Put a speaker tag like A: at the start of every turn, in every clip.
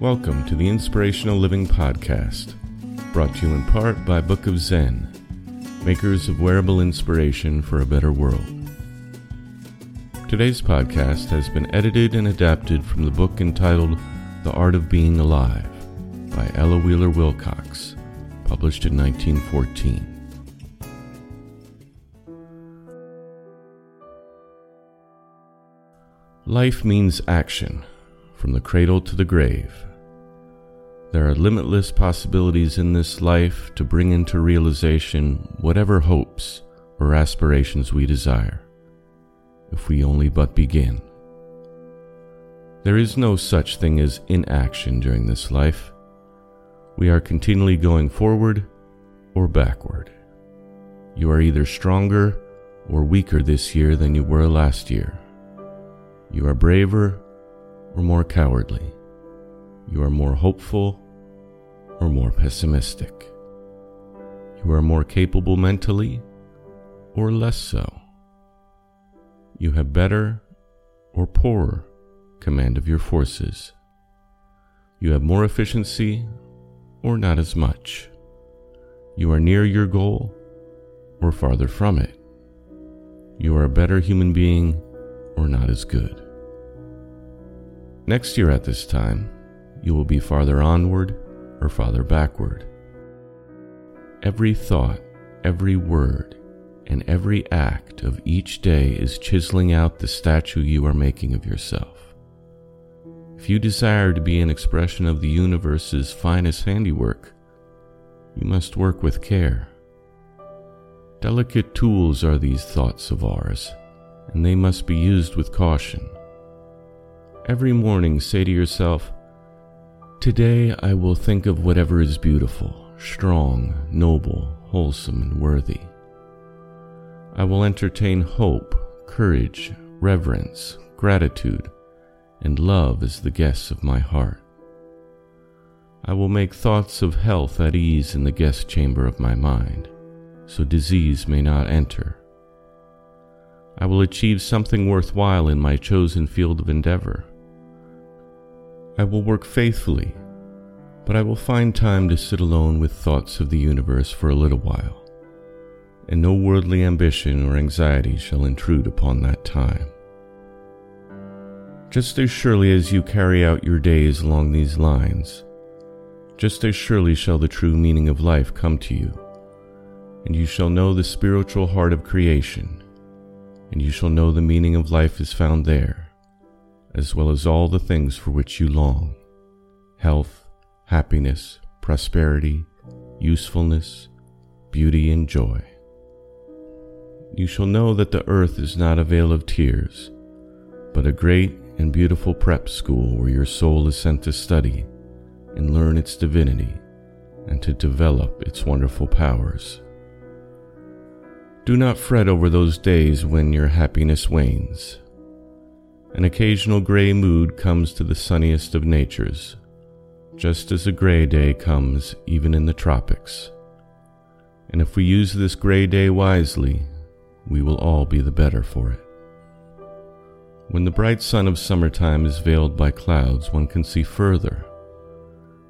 A: Welcome to the Inspirational Living Podcast, brought to you in part by Book of Zen, makers of wearable inspiration for a better world. Today's podcast has been edited and adapted from the book entitled The Art of Being Alive by Ella Wheeler Wilcox, published in 1914. Life means action, from the cradle to the grave. There are limitless possibilities in this life to bring into realization whatever hopes or aspirations we desire, if we only but begin. There is no such thing as inaction during this life. We are continually going forward or backward. You are either stronger or weaker this year than you were last year. You are braver or more cowardly. You are more hopeful or more pessimistic. You are more capable mentally or less so. You have better or poorer command of your forces. You have more efficiency or not as much. You are near your goal or farther from it. You are a better human being or not as good. Next year at this time, you will be farther onward or farther backward. Every thought, every word, and every act of each day is chiseling out the statue you are making of yourself. If you desire to be an expression of the universe's finest handiwork, you must work with care. Delicate tools are these thoughts of ours, and they must be used with caution. Every morning say to yourself, Today I will think of whatever is beautiful, strong, noble, wholesome, and worthy. I will entertain hope, courage, reverence, gratitude, and love as the guests of my heart. I will make thoughts of health at ease in the guest chamber of my mind, so disease may not enter. I will achieve something worthwhile in my chosen field of endeavor. I will work faithfully, but I will find time to sit alone with thoughts of the universe for a little while, and no worldly ambition or anxiety shall intrude upon that time. Just as surely as you carry out your days along these lines, just as surely shall the true meaning of life come to you, and you shall know the spiritual heart of creation, and you shall know the meaning of life is found there as well as all the things for which you long health, happiness, prosperity, usefulness, beauty, and joy. You shall know that the earth is not a vale of tears, but a great and beautiful prep school where your soul is sent to study and learn its divinity and to develop its wonderful powers. Do not fret over those days when your happiness wanes an occasional gray mood comes to the sunniest of natures, just as a gray day comes even in the tropics. And if we use this gray day wisely, we will all be the better for it. When the bright sun of summertime is veiled by clouds, one can see further,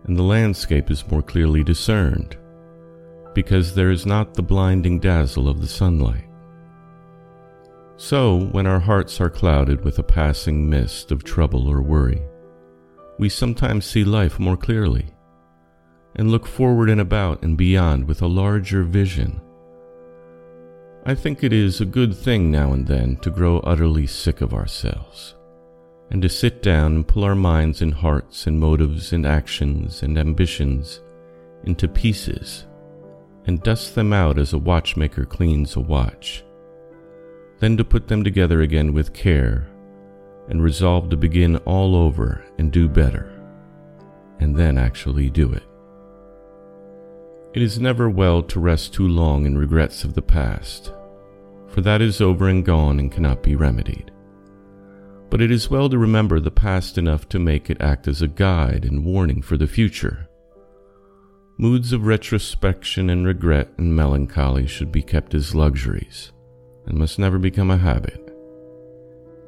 A: and the landscape is more clearly discerned, because there is not the blinding dazzle of the sunlight. So, when our hearts are clouded with a passing mist of trouble or worry, we sometimes see life more clearly and look forward and about and beyond with a larger vision. I think it is a good thing now and then to grow utterly sick of ourselves and to sit down and pull our minds and hearts and motives and actions and ambitions into pieces and dust them out as a watchmaker cleans a watch, then to put them together again with care and resolve to begin all over and do better, and then actually do it. It is never well to rest too long in regrets of the past, for that is over and gone and cannot be remedied. But it is well to remember the past enough to make it act as a guide and warning for the future. Moods of retrospection and regret and melancholy should be kept as luxuries and must never become a habit.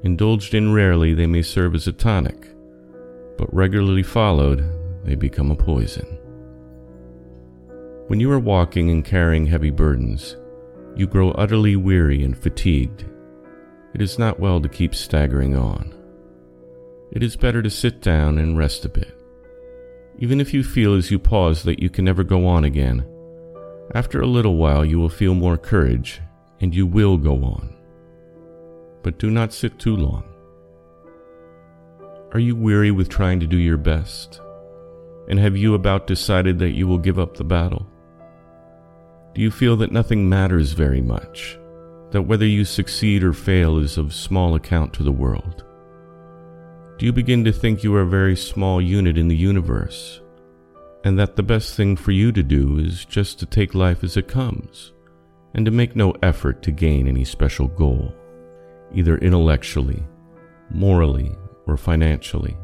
A: Indulged in rarely, they may serve as a tonic, but regularly followed, they become a poison. When you are walking and carrying heavy burdens, you grow utterly weary and fatigued. It is not well to keep staggering on. It is better to sit down and rest a bit. Even if you feel as you pause that you can never go on again, after a little while you will feel more courage and you will go on but do not sit too long. Are you weary with trying to do your best? And have you about decided that you will give up the battle? Do you feel that nothing matters very much? That whether you succeed or fail is of small account to the world? Do you begin to think you are a very small unit in the universe? And that the best thing for you to do is just to take life as it comes, and to make no effort to gain any special goal? either intellectually, morally, or financially?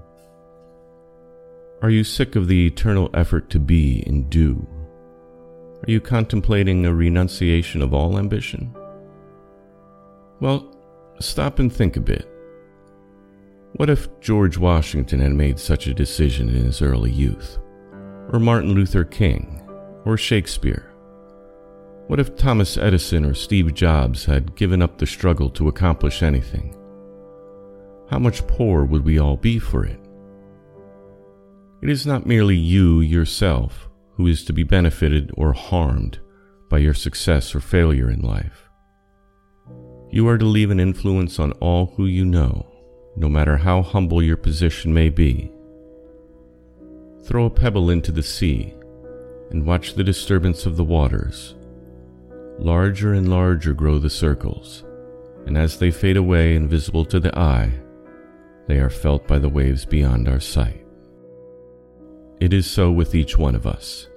A: Are you sick of the eternal effort to be and do? Are you contemplating a renunciation of all ambition? Well, stop and think a bit. What if George Washington had made such a decision in his early youth? Or Martin Luther King? Or Shakespeare? What if Thomas Edison or Steve Jobs had given up the struggle to accomplish anything? How much poorer would we all be for it? It is not merely you yourself who is to be benefited or harmed by your success or failure in life. You are to leave an influence on all who you know, no matter how humble your position may be. Throw a pebble into the sea and watch the disturbance of the waters Larger and larger grow the circles, and as they fade away invisible to the eye, they are felt by the waves beyond our sight. It is so with each one of us.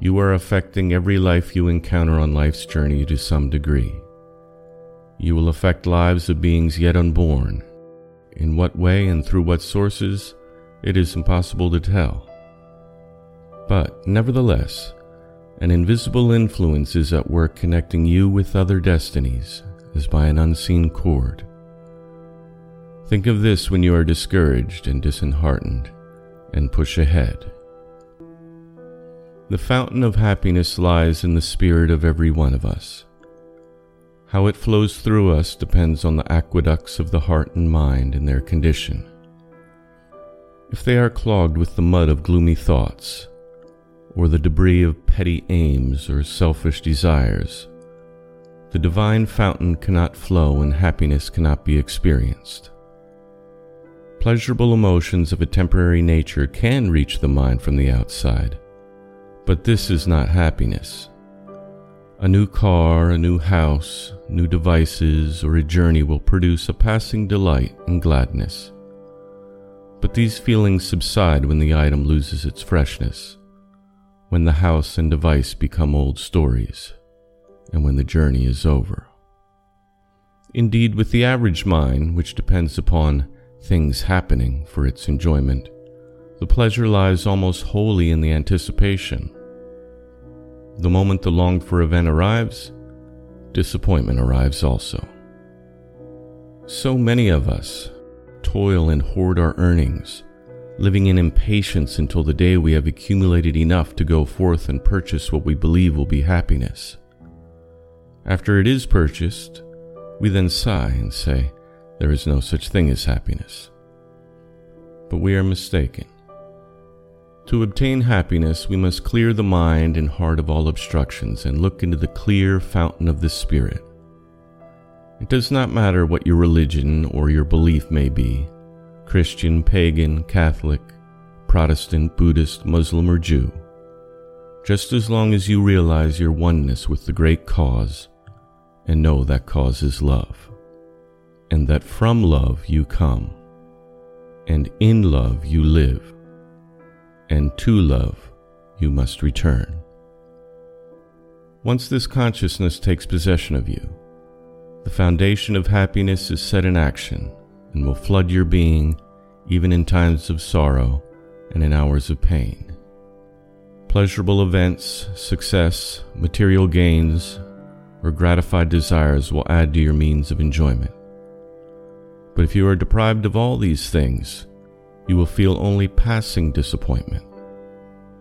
A: You are affecting every life you encounter on life's journey to some degree. You will affect lives of beings yet unborn. In what way and through what sources, it is impossible to tell. But, nevertheless, an invisible influence is at work connecting you with other destinies as by an unseen cord. Think of this when you are discouraged and disheartened, and push ahead. The fountain of happiness lies in the spirit of every one of us. How it flows through us depends on the aqueducts of the heart and mind and their condition. If they are clogged with the mud of gloomy thoughts, or the debris of petty aims or selfish desires. The divine fountain cannot flow and happiness cannot be experienced. Pleasurable emotions of a temporary nature can reach the mind from the outside, but this is not happiness. A new car, a new house, new devices, or a journey will produce a passing delight and gladness. But these feelings subside when the item loses its freshness when the house and device become old stories, and when the journey is over. Indeed, with the average mind, which depends upon things happening for its enjoyment, the pleasure lies almost wholly in the anticipation. The moment the longed for event arrives, disappointment arrives also. So many of us toil and hoard our earnings living in impatience until the day we have accumulated enough to go forth and purchase what we believe will be happiness. After it is purchased, we then sigh and say, There is no such thing as happiness. But we are mistaken. To obtain happiness, we must clear the mind and heart of all obstructions and look into the clear fountain of the Spirit. It does not matter what your religion or your belief may be, Christian, pagan, Catholic, Protestant, Buddhist, Muslim, or Jew. just as long as you realize your oneness with the great cause and know that cause is love, and that from love you come, and in love you live, and to love you must return. Once this consciousness takes possession of you, the foundation of happiness is set in action and will flood your being even in times of sorrow and in hours of pain. Pleasurable events, success, material gains, or gratified desires will add to your means of enjoyment. But if you are deprived of all these things, you will feel only passing disappointment.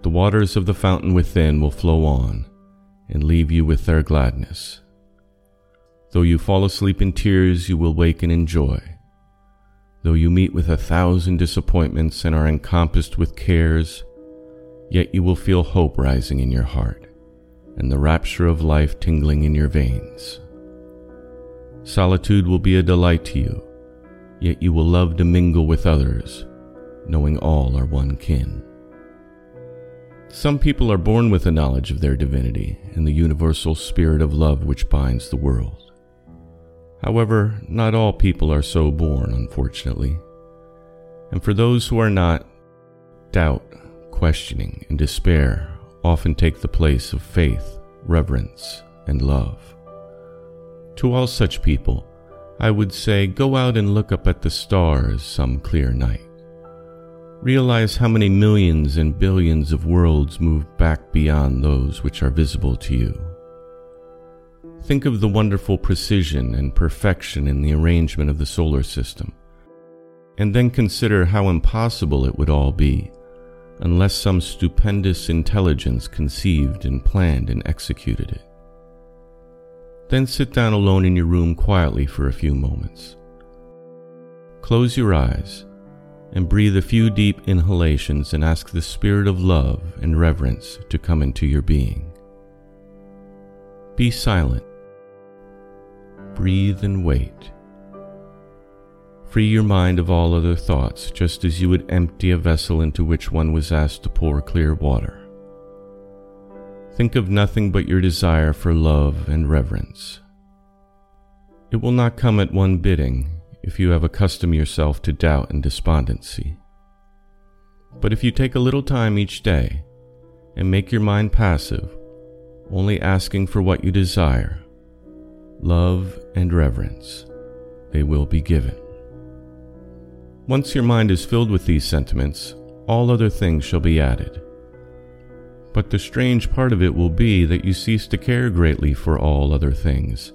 A: The waters of the fountain within will flow on and leave you with their gladness. Though you fall asleep in tears, you will waken in joy. Though you meet with a thousand disappointments and are encompassed with cares, yet you will feel hope rising in your heart and the rapture of life tingling in your veins. Solitude will be a delight to you, yet you will love to mingle with others, knowing all are one kin. Some people are born with a knowledge of their divinity and the universal spirit of love which binds the world. However, not all people are so born, unfortunately. And for those who are not, doubt, questioning, and despair often take the place of faith, reverence, and love. To all such people, I would say go out and look up at the stars some clear night. Realize how many millions and billions of worlds move back beyond those which are visible to you. Think of the wonderful precision and perfection in the arrangement of the solar system, and then consider how impossible it would all be unless some stupendous intelligence conceived and planned and executed it. Then sit down alone in your room quietly for a few moments. Close your eyes and breathe a few deep inhalations and ask the spirit of love and reverence to come into your being. Be silent. Breathe and wait. Free your mind of all other thoughts, just as you would empty a vessel into which one was asked to pour clear water. Think of nothing but your desire for love and reverence. It will not come at one bidding if you have accustomed yourself to doubt and despondency. But if you take a little time each day and make your mind passive, only asking for what you desire, love and reverence, they will be given. Once your mind is filled with these sentiments, all other things shall be added. But the strange part of it will be that you cease to care greatly for all other things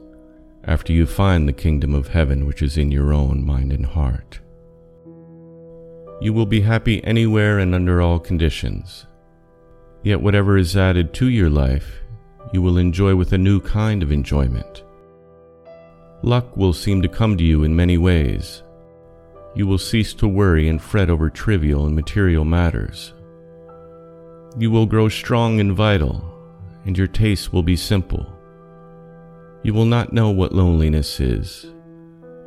A: after you find the kingdom of heaven which is in your own mind and heart. You will be happy anywhere and under all conditions. Yet, whatever is added to your life, you will enjoy with a new kind of enjoyment. Luck will seem to come to you in many ways. You will cease to worry and fret over trivial and material matters. You will grow strong and vital, and your tastes will be simple you will not know what loneliness is,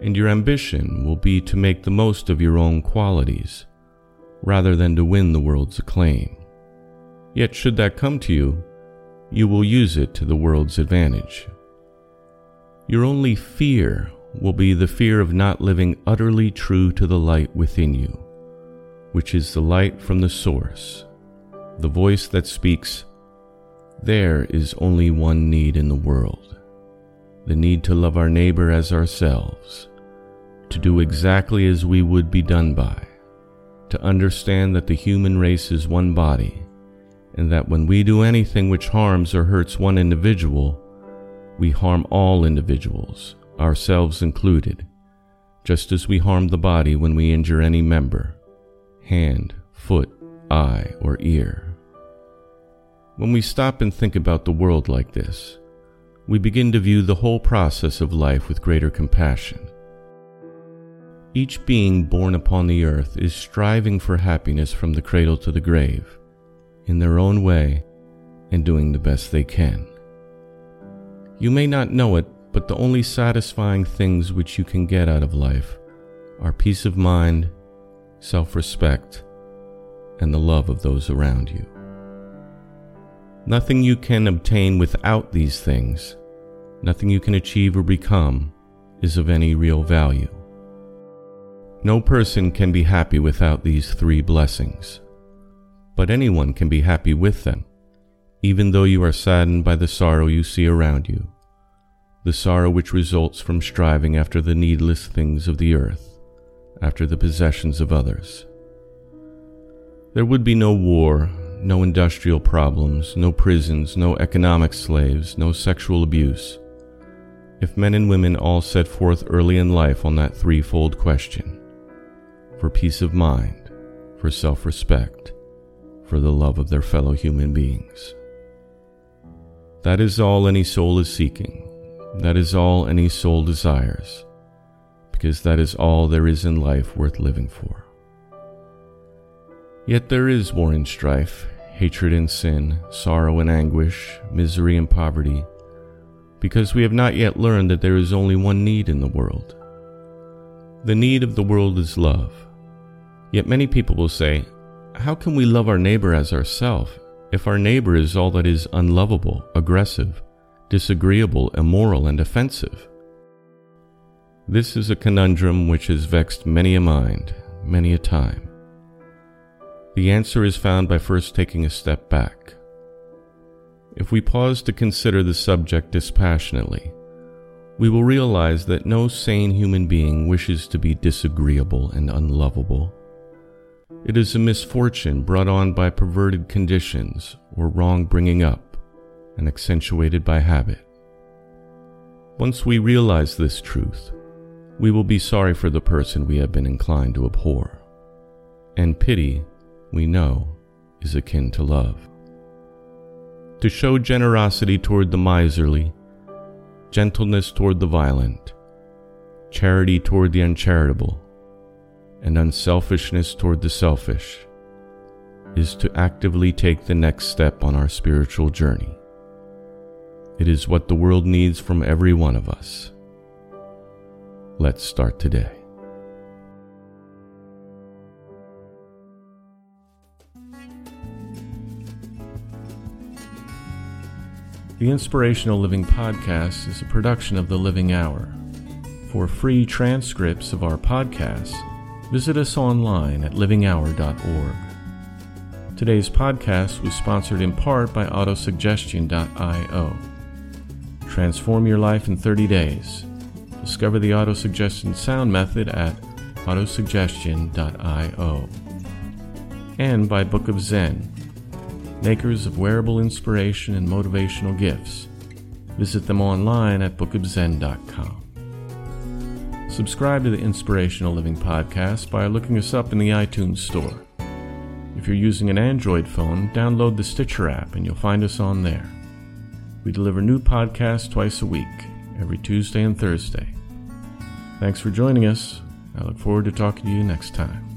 A: and your ambition will be to make the most of your own qualities, rather than to win the world's acclaim. Yet, should that come to you, you will use it to the world's advantage. Your only fear will be the fear of not living utterly true to the light within you, which is the light from the source, the voice that speaks, There is only one need in the world the need to love our neighbor as ourselves, to do exactly as we would be done by, to understand that the human race is one body, and that when we do anything which harms or hurts one individual, we harm all individuals, ourselves included, just as we harm the body when we injure any member hand, foot, eye, or ear. When we stop and think about the world like this, we begin to view the whole process of life with greater compassion. Each being born upon the earth is striving for happiness from the cradle to the grave, in their own way and doing the best they can. You may not know it, but the only satisfying things which you can get out of life are peace of mind, self respect, and the love of those around you. Nothing you can obtain without these things, nothing you can achieve or become, is of any real value. No person can be happy without these three blessings, but anyone can be happy with them, even though you are saddened by the sorrow you see around you, the sorrow which results from striving after the needless things of the earth, after the possessions of others. There would be no war, no industrial problems, no prisons, no economic slaves, no sexual abuse, if men and women all set forth early in life on that threefold question for peace of mind, for self respect, for the love of their fellow human beings. That is all any soul is seeking. That is all any soul desires, because that is all there is in life worth living for. Yet there is war and strife, hatred and sin, sorrow and anguish, misery and poverty, because we have not yet learned that there is only one need in the world. The need of the world is love. Yet many people will say, How can we love our neighbor as ourself if our neighbor is all that is unlovable, aggressive, disagreeable, immoral, and offensive? This is a conundrum which has vexed many a mind, many a time. The answer is found by first taking a step back. If we pause to consider the subject dispassionately, we will realize that no sane human being wishes to be disagreeable and unlovable. It is a misfortune brought on by perverted conditions or wrong bringing up and accentuated by habit. Once we realize this truth, we will be sorry for the person we have been inclined to abhor. And pity, we know, is akin to love. To show generosity toward the miserly, gentleness toward the violent, charity toward the uncharitable, and unselfishness toward the selfish is to actively take the next step on our spiritual journey. It is what the world needs from every one of us. Let's start today. The Inspirational Living Podcast is a production of The Living Hour. For free transcripts of our podcasts, visit us online at livinghour.org. Today's podcast was sponsored in part by autosuggestion.io. Transform your life in 30 days. Discover the autosuggestion sound method at autosuggestion.io. And by Book of Zen, makers of wearable inspiration and motivational gifts. Visit them online at bookofzen.com. Subscribe to the Inspirational Living Podcast by looking us up in the iTunes Store. If you're using an Android phone, download the Stitcher app and you'll find us on there. We deliver new podcasts twice a week, every Tuesday and Thursday. Thanks for joining us. I look forward to talking to you next time.